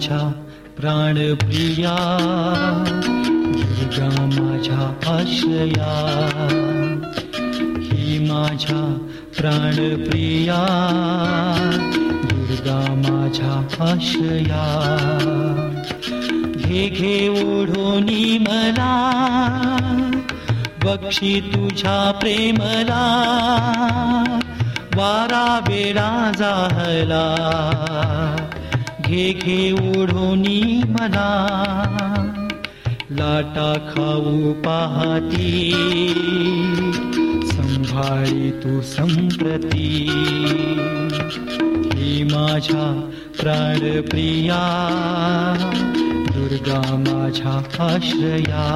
माझ्या प्राणप्रिया दुर्गा माझ्या आश्रया. ही माझ्या प्राणप्रिया दुर्गा माझ्या आश्रया. घे घे ओढोनी मला बक्षी तुझ्या प्रेमला. वारा वेळा जाहला. ओढोनी मला लाटा ही माझ्या प्राणप्रिया। दुर्गा माझ्या आश्रया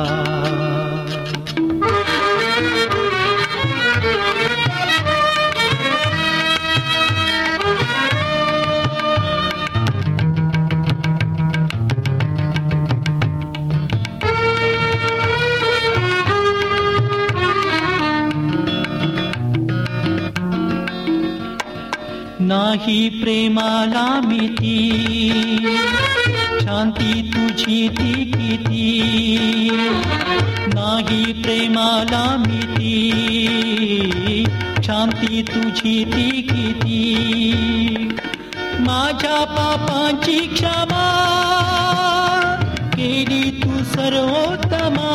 नाही प्रेमाला मिती शांती तुझी ती किती. नाही प्रेमाला मिती शांती तुझी ती किती. माझ्या पापांची क्षमा केली तू सर्वोत्तमा.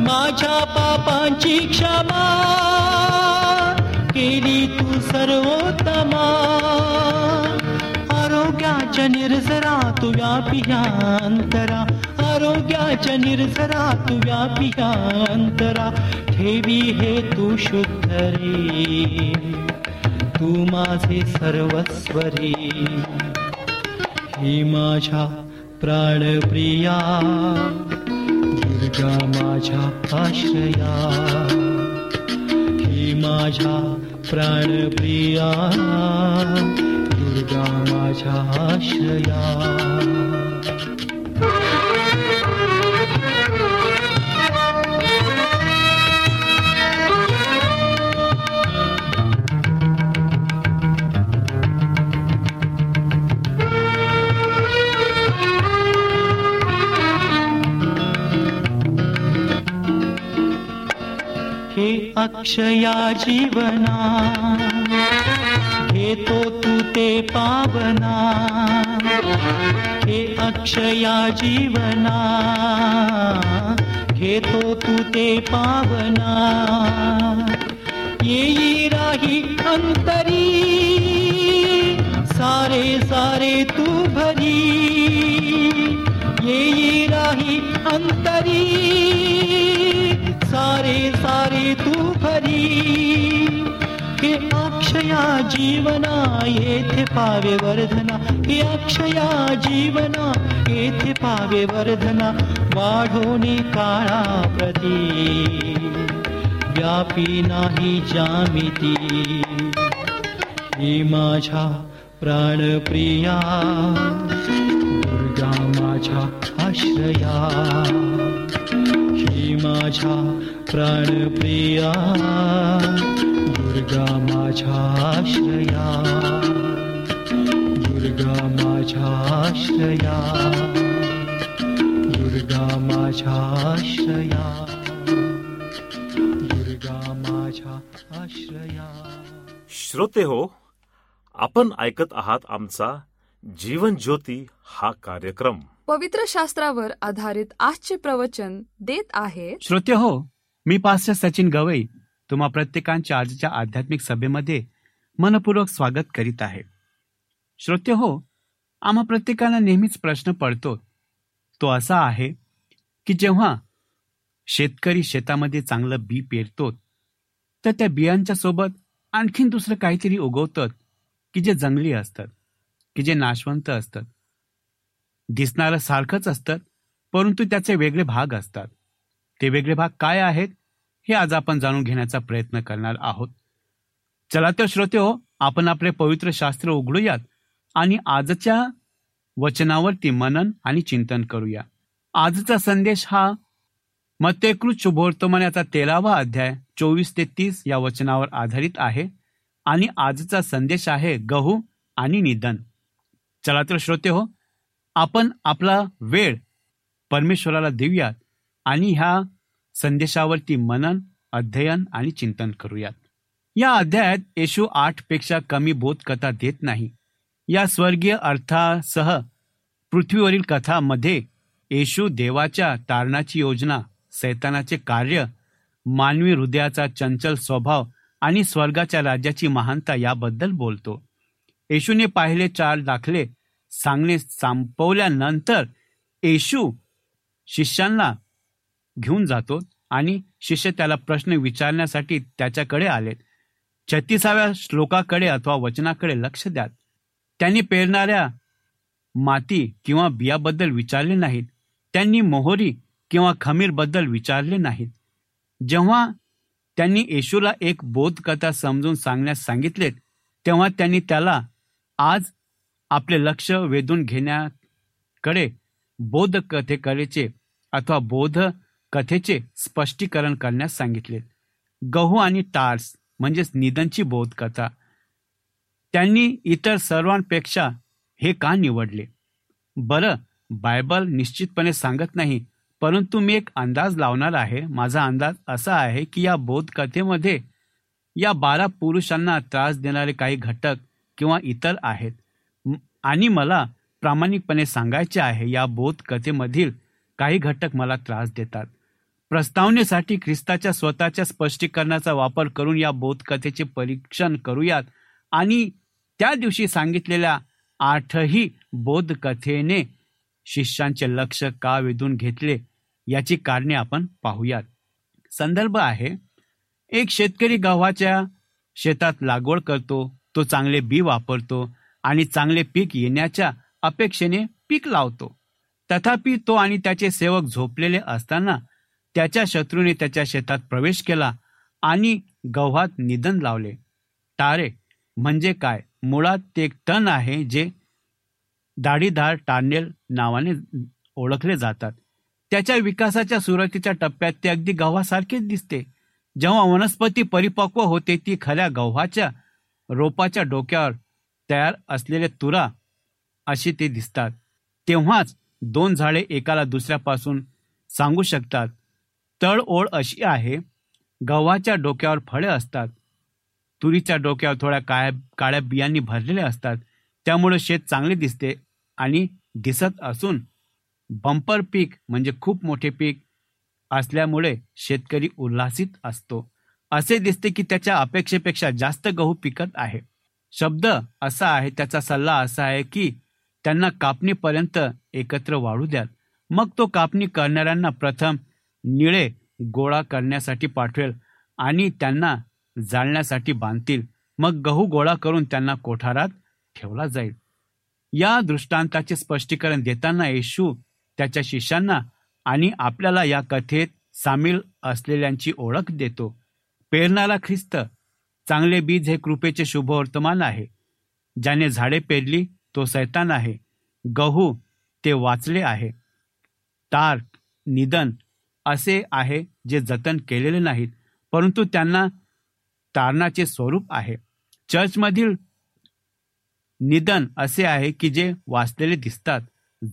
माझ्या पापांची क्षमा केली तू सर्वोत्तमा। आरोग्याच्या निर्जरा तू व्यापियांतरा आरोग्याच्या निर्जरा तू व्यापियांतरा ठेवी हे तू शुद्ध रे। तू माझे सर्वस्वरी। ही माझ्या प्राणप्रिया। दुर्गा माझ्या आश्रया। ही माझ्या प्राणप्रिया दुर्गा आश्रया अक्षया जीवना घेतो तू ते पावना, हे अक्षया जीवना घेतो तू ते पावना. येई राही अंतरी, सारे सारे तू भरी. येई राही अंतरी सारे सारे तू अक्षया जीवना येथे पावे वर्धना। हे अक्षया जीवना येथे पावे वर्धना। वाढोने काळा प्रती व्यापी नाही जामिती। हे माझ्या प्राणप्रिया दुर्गा माझ्या आश्रया ही माझ्या प्राणप्रिया दुर्गा माझ्या आश्रया दुर्गा माझ्या आश्रया दुर्गा माझ्या आश्रया दुर्गा माझ्या आश्रया श्रोते हो आपण ऐकत आहात आमचा जीवन ज्योती हा कार्यक्रम. पवित्र शास्त्रावर आधारित आजचे प्रवचन देत आहे. श्रोते हो मी पास्टर सचिन गवई तुम्हा प्रत्येकांच्या आजच्या आध्यात्मिक सभेमध्ये मनपूर्वक स्वागत करीत आहे. श्रोते हो आम्हा प्रत्येकाला नेहमीच प्रश्न पडतो तो असा आहे की जेव्हा शेतकरी शेतामध्ये चांगलं बी पेरतो तर त्या बियांच्या सोबत आणखीन दुसरं काहीतरी उगवतात की जे जंगली असतात की जे नाशवंत असतात. दिसणारं सारखंच असतं परंतु त्याचे वेगळे भाग असतात. ते वेगळे भाग काय आहेत हे आज आपण जाणून घेण्याचा प्रयत्न करणार आहोत. चला तर श्रोते हो आपण आपले पवित्र शास्त्र उघडूयात आणि आजच्या वचनावरती मनन आणि चिंतन करूया. आजचा संदेश हा मत्यकृत शुभवर्तमान याचा तेरावा अध्याय चोवीस ते तीस या वचनावर आधारित आहे आणि आजचा संदेश आहे गहू आणि निधन. चला तर श्रोते हो आपण आपला वेळ परमेश्वराला देऊयात आणि ह्या संदेशावरती मनन अध्ययन आणि चिंतन करूयात. या अध्यायात येशू आठपेक्षा कमी बोधकथा देत नाही. या स्वर्गीय अर्थासह पृथ्वीवरील कथामध्ये येशू देवाच्या तारणाची योजना सैतानाचे कार्य मानवी हृदयाचा चंचल स्वभाव आणि स्वर्गाच्या राज्याची महानता याबद्दल बोलतो. येशूने पाहिले चार दाखले सांगणे संपवल्यानंतर येशू शिष्यांना घेऊन जातो आणि शिष्य त्याला प्रश्न विचारण्यासाठी त्याच्याकडे आले छत्तीसाव्या श्लोकाकडे अथवा वचनाकडे लक्ष द्या त्यांनी पेरणाऱ्या माती किंवा बियाबद्दल विचारले नाहीत. त्यांनी मोहरी किंवा खमीरबद्दल विचारले नाहीत. जेव्हा त्यांनी येशूला एक बोधकथा समजून सांगण्यास सांगितलेत तेव्हा त्यांनी त्याला आज आपले लक्ष वेधून घेण्याकडे बोधकथेकडेचे अथवा बोध कथेचे स्पष्टीकरण करण्यास सांगितले. गहू आणि टार्स म्हणजेच निधनची बोधकथा. त्यांनी इतर सर्वांपेक्षा हे का निवडले? बरं बायबल निश्चितपणे सांगत नाही परंतु मी एक अंदाज लावणार आहे. माझा अंदाज असा आहे की या बोधकथेमध्ये या बारा पुरुषांना त्रास देणारे काही घटक किंवा इतर आहेत. आणि मला प्रामाणिकपणे सांगायचे आहे या बोधकथेमधील काही घटक मला त्रास देतात. प्रस्तावनेसाठी ख्रिस्ताच्या स्वतःच्या स्पष्टीकरणाचा वापर करून या बोधकथेचे परीक्षण करूयात आणि त्या दिवशी सांगितलेल्या आठही बोधकथेने शिष्यांचे लक्ष का वेधून घेतले याची कारणे आपण पाहूयात. संदर्भ आहे एक शेतकरी गव्हाच्या शेतात लागवड करतो तो चांगले बी वापरतो आणि चांगले पीक येण्याच्या अपेक्षेने पीक लावतो. तथापि तो आणि त्याचे सेवक झोपलेले असताना त्याच्या शत्रूने त्याच्या शेतात प्रवेश केला आणि गव्हात निधन लावले. टारे म्हणजे काय? मुळात ते एक तण आहे जे दाढीदार टार्नेल नावाने ओळखले जातात. त्याच्या विकासाच्या सुरुवातीच्या टप्प्यात ते अगदी गव्हासारखेच दिसते. जेव्हा वनस्पती परिपक्व होते ती खऱ्या गव्हाच्या रोपाच्या डोक्यावर तयार असलेले तुरा अशी ते दिसतात. तेव्हाच दोन झाडे एकाला दुसऱ्यापासून सांगू शकतात. तळ ओळ अशी आहे गव्हाच्या डोक्यावर फळे असतात. तुरीच्या डोक्यावर थोड्या काळ्या काळ्या बियांनी भरलेल्या असतात. त्यामुळे शेत चांगले दिसते आणि दिसत असून बंपर पीक म्हणजे खूप मोठे पीक असल्यामुळे शेतकरी उल्हासित असतो. असे दिसते की त्याच्या अपेक्षेपेक्षा जास्त गहू पिकत आहे. शब्द असा आहे त्याचा सल्ला असा आहे की त्यांना कापणीपर्यंत एकत्र वाढू द्याल. मग तो कापणी करणाऱ्यांना प्रथम निळे गोळा करण्यासाठी पाठवेल आणि त्यांना जाळण्यासाठी बांधतील. मग गहू गोळा करून त्यांना कोठारात ठेवला जाईल. या दृष्टांताचे स्पष्टीकरण देताना येशू त्याच्या शिष्यांना आणि आपल्याला या कथेत सामील असलेल्यांची ओळख देतो. पेरणारा ख्रिस्त चांगले बीज हे कृपेचे शुभवर्तमान आहे. ज्याने झाडे पेरली तो सैतान आहे. गहू ते वाचले आहे. तार निधन असे आहे जे जतन केलेले नाहीत परंतु त्यांना तारणाचे स्वरूप आहे. चर्चमधील निधन असे आहे की जे वाचलेले दिसतात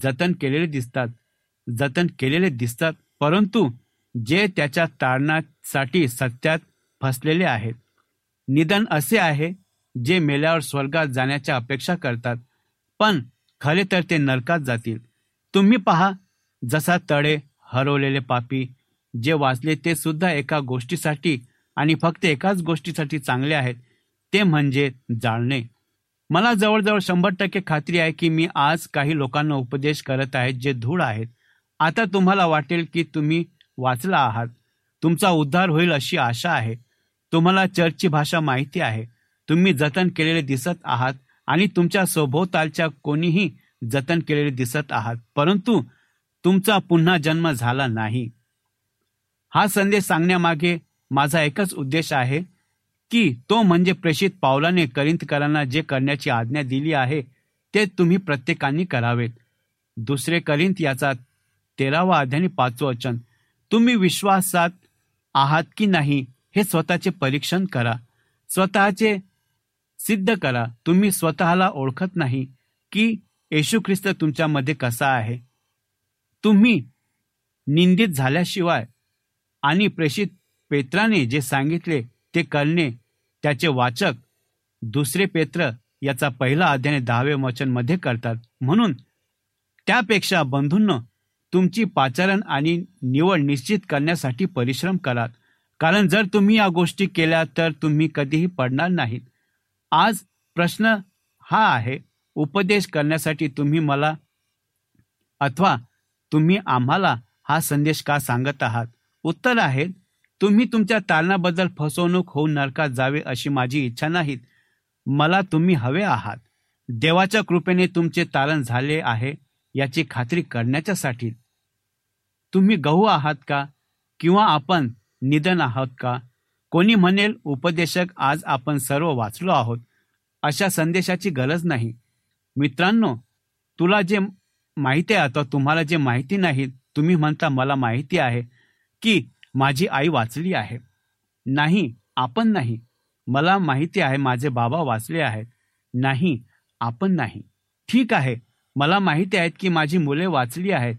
जतन केलेले दिसतात जतन केलेले दिसतात परंतु जे त्याच्या तारणासाठी सत्यात फसलेले आहेत. निधन असे आहे जे मेल्यावर स्वर्गात जाण्याच्या अपेक्षा करतात पण खरे तर ते नरकात जातील. तुम्ही पहा जसा तळे हरवलेले पापी जे वाचले ते सुद्धा एका गोष्टीसाठी आणि फक्त एकाच गोष्टीसाठी चांगले आहेत ते म्हणजे जाळणे. मला जवळजवळ शंभर टक्के खात्री आहे की मी आज काही लोकांना उपदेश करत आहेत जे धूळ आहेत. आता तुम्हाला वाटेल की तुम्ही वाचला आहात. तुमचा उद्धार होईल अशी आशा आहे. तुम्हाला चर्चची भाषा माहिती आहे. तुम्ही जतन केलेले दिसत आहात आणि तुमच्या सभोवतालच्या कोणीही जतन केलेले दिसत आहात. परंतु तुमचा पुन्हा जन्म झाला नाही. हा संदेश सांगण्यामागे माझा एकच उद्देश आहे की तो म्हणजे प्रेषित पावलाने करिंतकरांना जे करण्याची आज्ञा दिली आहे ते तुम्ही प्रत्येकाने करावेत. दुसरे करिंत याचा तेरावा अध्याय पाचवं वचन. तुम्ही विश्वासात आहात की नाही? हे स्वतःचे परीक्षण करा. स्वतःचे सिद्ध करा. तुम्ही स्वतःला ओळखत नाही की येशू ख्रिस्त तुमच्यामध्ये कसा आहे. तुम्ही निंदित झाल्याशिवाय आणि प्रेषित पेत्राने जे सांगितले ते करणे त्याचे वाचक दुसरे पेत्र याचा पहिला अध्याय दहावे वचनमध्ये करतात. म्हणून त्यापेक्षा बंधूंनो तुमची पाचारण आणि निवड निश्चित करण्यासाठी परिश्रम करात कारण जर तुम्ही या गोष्टी केल्या तर तुम्ही कधीही पडणार नाहीत. आज प्रश्न हा आहे उपदेश करण्यासाठी तुम्ही मला अथवा तुम्ही आम्हाला हा संदेश का सांगत आहात? उत्तर आहे तुम्ही तुमच्या तारणाबद्दल फसवणूक होऊन नरकात जावे अशी माझी इच्छा नाहीत. मला तुम्ही हवे आहात. देवाच्या कृपेने तुमचे तारण झाले आहे याची खात्री करण्याच्यासाठी. तुम्ही गहू आहात का? किंवा आपण निधन आहात का? कोणी म्हणेल उपदेशक आज आपण सर्व वाचलो आहोत. अशा संदेशाची गरज नाही. मित्रांनो तुला जे माहिती आहे आता तुम्हाला जे माहिती नाही तुम्ही म्हणता मला माहिती आहे की माझी आई वाचली आहे. नाही आपण नाही. मला माहिती आहे माझे बाबा वाचले आहेत. नाही आपण नाही. ठीक आहे. मला माहिती आहेत की माझी मुले वाचली आहेत.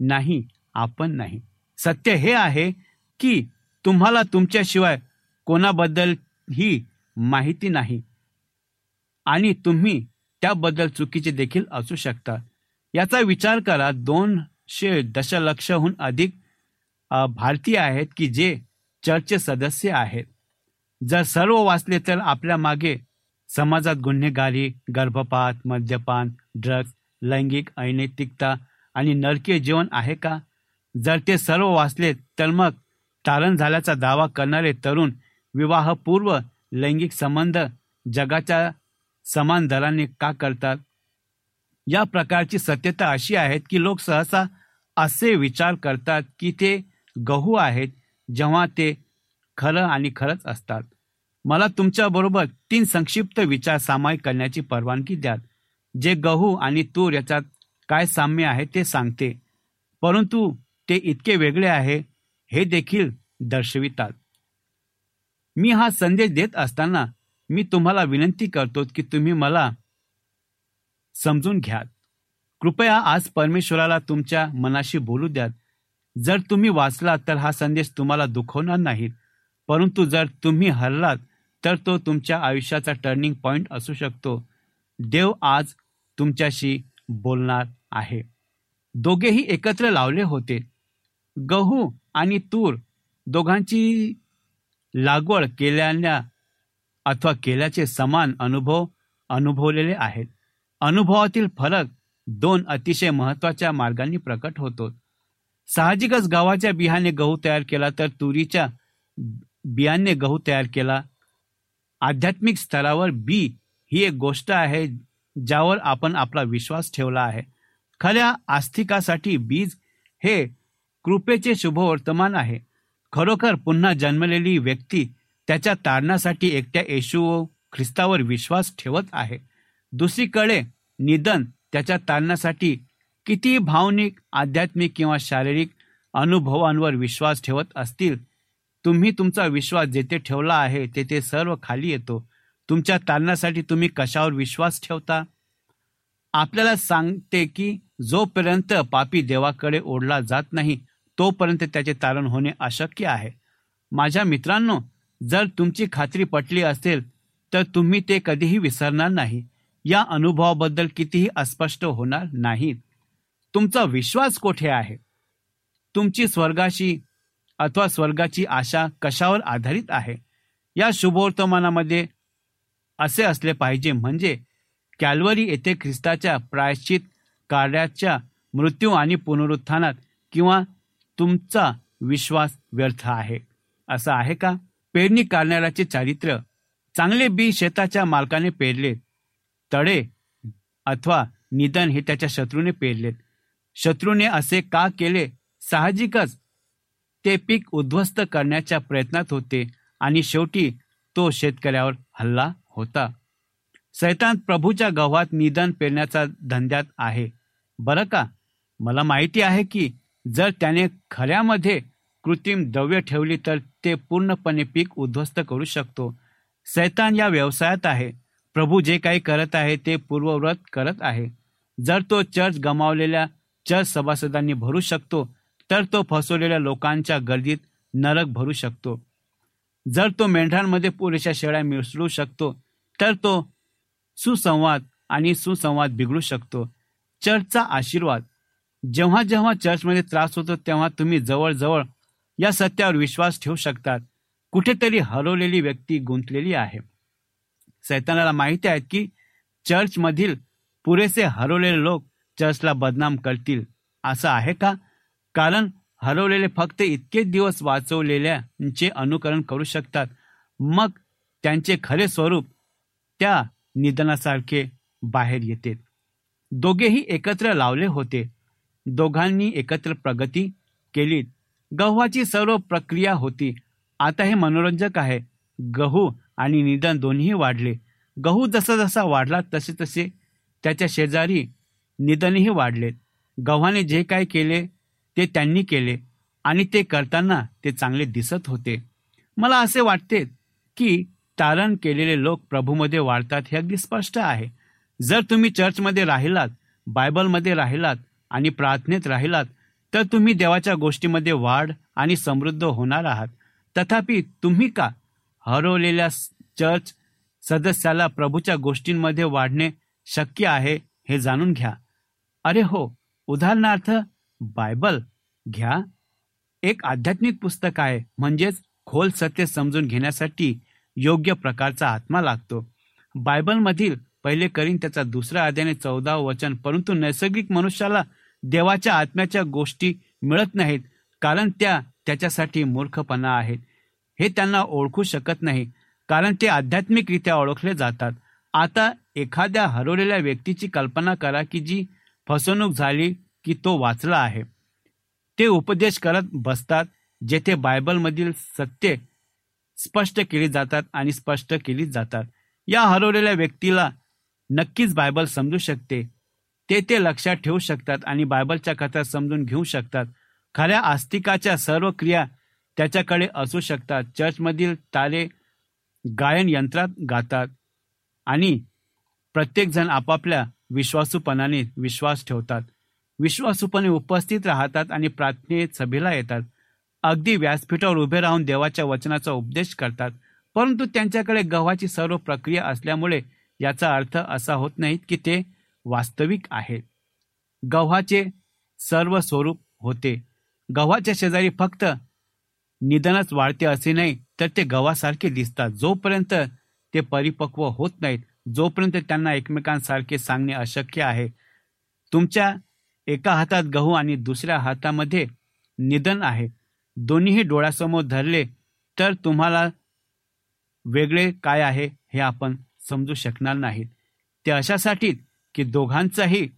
नाही आपण नाही. सत्य हे आहे की तुम्हाला तुमच्याशिवाय कोणाबद्दल ही माहिती नाही. आणि तुम्ही त्याबद्दल चुकीचे देखील असू शकता. याचा विचार करा दोनशे दशलक्षहून अधिक भारतीय आहेत की जे चर्चचे सदस्य आहेत. जर सर्व वाचले तर आपल्या मागे समाजात गुन्हेगारी गर्भपात मद्यपान ड्रग्ज लैंगिक अनैतिकता आणि नरकीय जीवन आहे का? जर ते सर्व वाचले तर मग तारण झाल्याचा दावा करणारे तरुण विवाहपूर्व लैंगिक संबंध जगाच्या समान दराने का करतात? या प्रकारची सत्यता अशी आहे की लोक सहसा असे विचार करतात की ते गहू आहेत जेव्हा ते खरं आणि खरंच असतात. मला तुमच्याबरोबर तीन संक्षिप्त विचार सामायिक करण्याची परवानगी द्या जे गहू आणि तूर याच्यात काय साम्य आहे ते सांगते. परंतु ते इतके वेगळे आहे हे देखील दर्शवितात. मी हा संदेश देत असताना मी तुम्हाला विनंती करतो की तुम्ही मला समजून घ्या कृपया आज परमेश्वराला तुमच्या मनाशी बोलू द्या जर तुम्ही वाचलात तर हा संदेश तुम्हाला दुखवणार नाही परंतु जर तुम्ही हरलात तर तो तुमच्या आयुष्याचा टर्निंग पॉइंट असू शकतो. देव आज तुमच्याशी बोलणार आहे. दोघेही एकत्र लावले होते. गहू आणि तूर दोघांची लागवड केल्याने अथवा केल्याचे समान अनुभव अनुभवलेले आहेत. अनुभवातील फरक दोन अतिशय महत्त्वाच्या मार्गांनी प्रकट होतो. साहजिकच गव्हाच्या बियाणे गहू तयार केला तर तुरीच्या बियाणे गहू तयार केला. आध्यात्मिक स्तरावर बी ही एक गोष्ट आहे ज्यावर आपण आपला विश्वास ठेवला आहे. खऱ्या आस्तिकासाठी बीज हे कृपेचे शुभवर्तमान आहे. खरोखर पुन्हा जन्मलेली व्यक्ती त्याच्या तारणासाठी एकट्या येशू ख्रिस्तावर विश्वास ठेवत आहे. दुसरीकडे निधन त्याच्या तारणासाठी किती भावनिक आध्यात्मिक किंवा शारीरिक अनुभवांवर विश्वास ठेवत असतील तुम्ही तुमचा विश्वास जेथे ठेवला आहे तेथे सर्व खाली येतो. तुमच्या तारणासाठी तुम्ही कशावर विश्वास ठेवता? आपल्याला सांगते की जोपर्यंत पापी देवाकडे ओढला जात नाही तोपर्यंत त्याचे तारण होणे अशक्य आहे. माझ्या मित्रांनो जर तुमची खात्री पटली असेल तर तुम्ही ते कधीही विसरणार नाही. या अनुभवाबद्दल कितीही अस्पष्ट होणार नाहीत. तुमचा विश्वास कोठे आहे? तुमची स्वर्गाशी अथवा स्वर्गाची आशा कशावर आधारित आहे? या शुभवर्तमानामध्ये असे असले पाहिजे म्हणजे कॅल्वरी येथे ख्रिस्ताच्या प्रायश्चित कार्याच्या मृत्यू आणि पुनरुत्थानात किंवा तुमचा विश्वास व्यर्थ आहे. असं आहे का? पेरणी करणाऱ्याचे चारित्र्य चांगले बी शेताच्या मालकाने पेरले तडे अथवा निधन हे त्याच्या शत्रूने पेरलेत. शत्रूने असे का केले? साहजिकच. ते पीक उद्ध्वस्त करण्याच्या प्रयत्नात होते आणि शेवटी तो शेतकऱ्यावर हल्ला होता. सैतान प्रभूच्या गव्हात निधन पेरण्याचा धंद्यात आहे. बरं का? मला माहिती आहे की जर त्याने खऱ्यामध्ये कृत्रिम द्रव्य ठेवली तर ते पूर्णपणे पीक उद्ध्वस्त करू शकतो. सैतान या व्यवसायात आहे. प्रभू जे काही करत आहे ते पूर्वव्रत करत आहे. जर तो चर्च गमावलेल्या चर्च सभासदांनी भरू शकतो तर तो फसवलेल्या लोकांच्या गर्दीत नरक भरू शकतो. जर तो मेंढरांमध्ये पुरेशा शेळ्या मिसळू शकतो तर तो सुसंवाद आणि सुसंवाद बिघडू शकतो. चर्चचा आशीर्वाद जेव्हा जेव्हा चर्चमध्ये त्रास होतो तेव्हा तुम्ही जवळजवळ या सत्यावर विश्वास ठेवू शकतात. कुठेतरी हरवलेली व्यक्ती गुंतलेली आहे. सैतानाला माहिती आहे की चर्चमधील पुरेसे हरवलेले लोक चर्चला बदनाम करतील. असं आहे का? कारण हरवलेले फक्त इतके दिवस वाचवलेल्यांचे अनुकरण करू शकतात. मग त्यांचे खरे स्वरूप त्या निधनासारखे बाहेर येते. दोघेही एकत्र लावले होते. दोघांनी एकत्र प्रगती केली. गव्हाची सर्व प्रक्रिया होती. आता हे मनोरंजक आहे. गहू आणि निदान दोन्ही वाढले. गहू जसा जसा वाढला तसे तसे त्याच्या शेजारी निधनही वाढले. गव्हाने जे काय केले ते त्यांनी केले आणि ते करताना ते चांगले दिसत होते. मला असे वाटते की तारण केलेले लोक प्रभूमध्ये वाढतात हे अगदी स्पष्ट आहे. जर तुम्ही चर्चमध्ये राहिलात बायबलमध्ये राहिलात आणि प्रार्थनेत राहिलात तर तुम्ही देवाच्या गोष्टीमध्ये वाढ आणि समृद्ध होणार आहात. तथापि तुम्ही का हरवलेल्या चर्च सदस्याला प्रभूच्या गोष्टींमध्ये वाढणे शक्य आहे हे जाणून घ्या? अरे हो उदाहरणार्थ बायबल घ्या. एक आध्यात्मिक पुस्तक आहे म्हणजेच खोल सत्य समजून घेण्यासाठी योग्य प्रकारचा आत्मा लागतो. बायबलमधील पहिले करीन त्याचा दुसरा अध्याने चौदा वचन परंतु नैसर्गिक मनुष्याला देवाच्या आत्म्याच्या गोष्टी मिळत नाहीत कारण त्या त्याच्यासाठी मूर्खपणा आहेत. हे त्यांना ओळखू शकत नाही कारण ते आध्यात्मिकरित्या ओळखले जातात. आता एखाद्या हरवलेल्या व्यक्तीची कल्पना करा की जी फसवणूक झाली की तो वाचला आहे. ते उपदेश करत बसतात जेथे बायबलमधील सत्य स्पष्ट केली जातात आणि स्पष्ट केली जातात. या हरवलेल्या व्यक्तीला नक्कीच बायबल समजू शकते. ते ते लक्षात ठेवू शकतात आणि बायबलच्या कथा समजून घेऊ शकतात. खऱ्या आस्तिकाच्या सर्व क्रिया त्याच्याकडे असू शकतात. चर्चमधील तारे गायन यंत्रात गातात आणि प्रत्येकजण आपापल्या विश्वासूपणाने विश्वास ठेवतात. विश्वासूपणे उपस्थित राहतात आणि प्रार्थनेत सभेला येतात. अगदी व्यासपीठावर उभे राहून देवाच्या वचनाचा उपदेश करतात. परंतु त्यांच्याकडे गव्हाची सर्व प्रक्रिया असल्यामुळे याचा अर्थ असा होत नाही की ते वास्तविक आहेत गव्हाचे सर्व स्वरूप होते. गव्हाच्या शेजारी फक्त निधनच वाढते असे नाही तर ते गव्हासारखे दिसतात. जोपर्यंत ते परिपक्व होत नाहीत जोपर्यंत त्यांना एकमेकांसारखे सांगणे अशक्य आहे. तुमच्या एका हातात गहू आणि दुसऱ्या हातामध्ये निधन आहे. दोन्हीही डोळ्यासमोर धरले तर तुम्हाला वेगळे काय आहे हे आपण समजू शकणार नाहीत. ते अशासाठी की दोघांचाही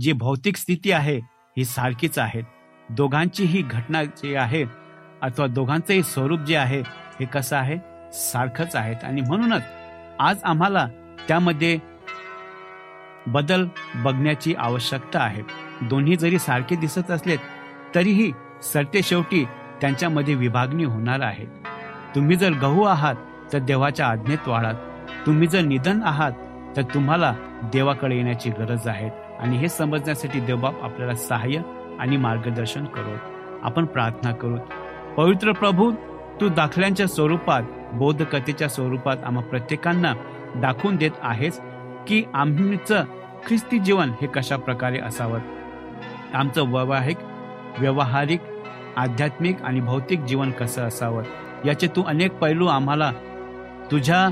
जी भौतिक स्थिती आहे ही सारखीच आहे. दोघांची ही घटना जी आहे अथवा दोघांचंही स्वरूप जे आहे हे कसं आहे? सारखंच आहेत आणि म्हणूनच आज आम्हाला त्यामध्ये बदल बघण्याची आवश्यकता आहे. दोन्ही जरी सारखे दिसत असले तरीही सरते शेवटी त्यांच्यामध्ये विभागणी होणार आहे. तुम्ही जर गहू आहात तर देवाच्या आज्ञेत वाढात तुम्ही जर निधन आहात तर तुम्हाला देवाकडे येण्याची गरज आहे आणि हे समजण्यासाठी देवबाप आपल्याला सहाय्य आणि मार्गदर्शन करू आपण प्रार्थना करू पवित्र प्रभू तू दाखल्यांच्या स्वरूपात बौद्धकथेच्या स्वरूपात आम्हा प्रत्येकांना दाखवून देत आहेस की आम्हीचं ख्रिस्ती जीवन हे कशा प्रकारे असावं? आमचं वैवाहिक व्यवहारिक आध्यात्मिक आणि भौतिक जीवन कसं असावं? याचे तू अनेक पैलू आम्हाला तुझ्या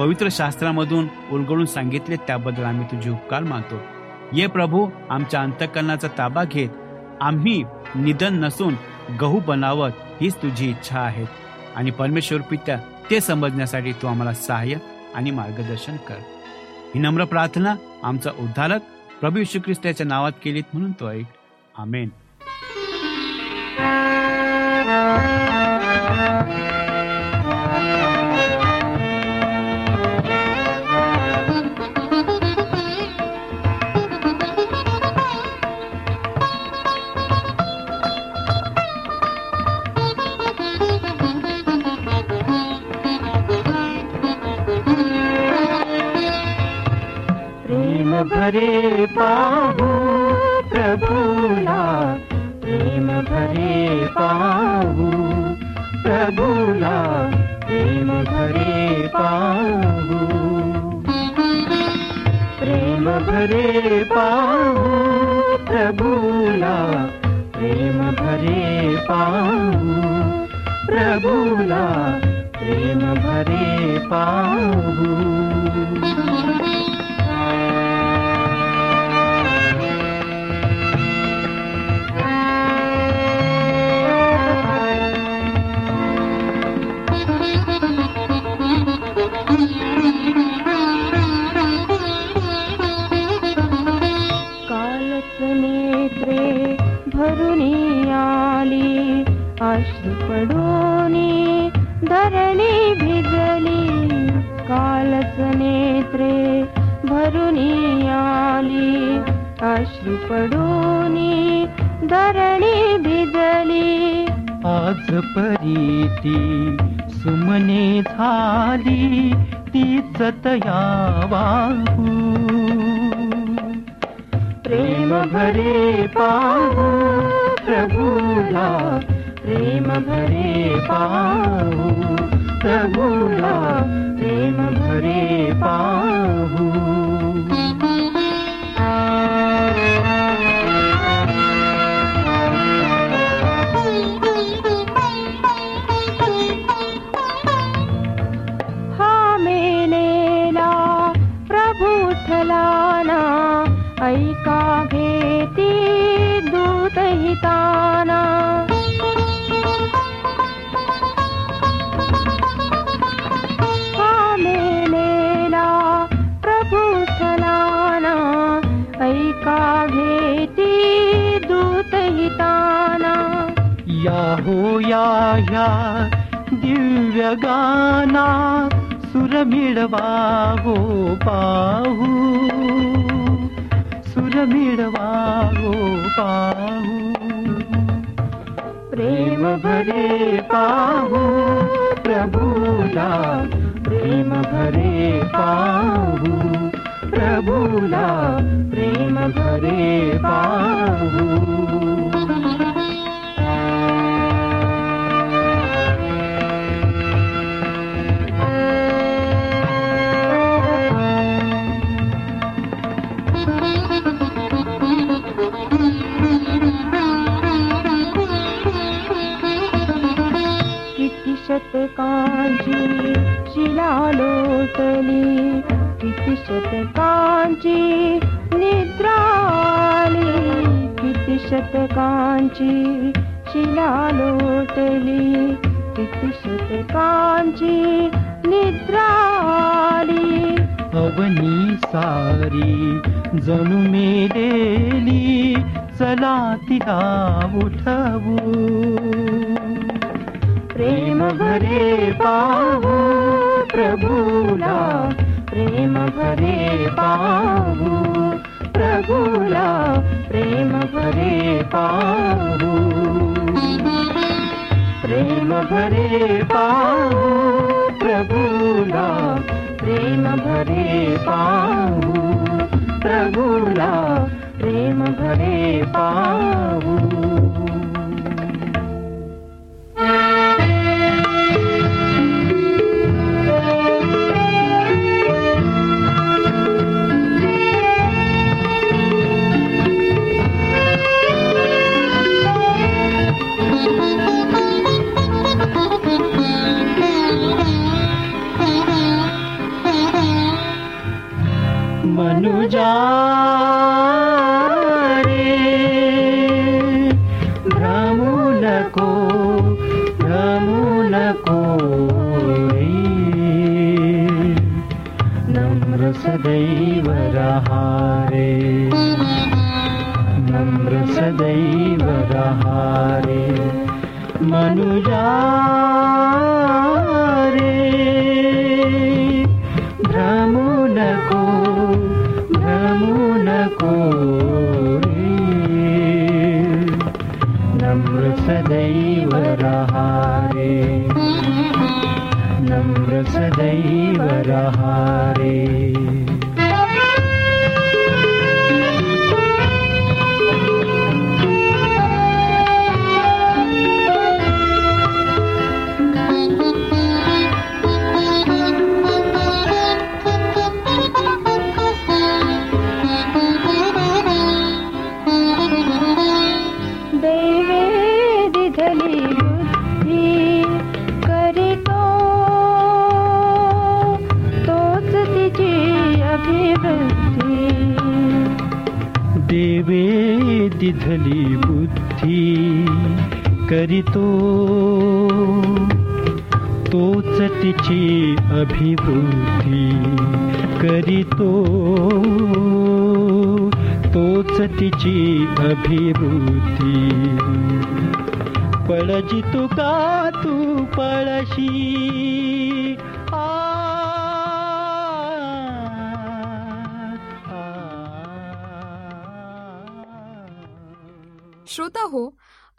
पवित्र शास्त्रामधून उलगडून सांगितले त्याबद्दल आम्ही तुझे उपकार मानतो. ये प्रभू आमच्या अंतकरणाचा ताबा घेत आम्ही निधन नसून गहू बनावत हीच तुझी इच्छा आहे. आणि परमेश्वर पित्या ते समजण्यासाठी तू आम्हाला सहाय्य आणि मार्गदर्शन कर. ही नम्र प्रार्थना आमचा उद्धारक प्रभू यशू ख्रिस्ताच्या नावात केलीत म्हणून तो ऐक. आमेन. भरे पाहू प्रभूला. प्रेम भरे पाहू प्रभूला. प्रेम भरे पाहू. प्रेम भरे पाहू प्रभूला. प्रेम भरे पाहू प्रभूला. प्रेम भरे पाहू प्रेम भरे पाहू. शतकांची शिला लोटली. किती शतकांची निद्रा आली. अवनी सारी जणू मेलेली चला तिला उठवू. प्रेम भरे पाहू प्रभूला. प्रेम भरे पाहू प्रभूला प्रेम भरे प्रेम भरे पाहू प्रभूला प्रेम भरे पाहू। प्रभूला प्रेम भरे पाहू मनुजा तो. तोच तिची अभिवृद्धी करीतो. तोच तिची अभिवृद्धी. पळजी तुका तू?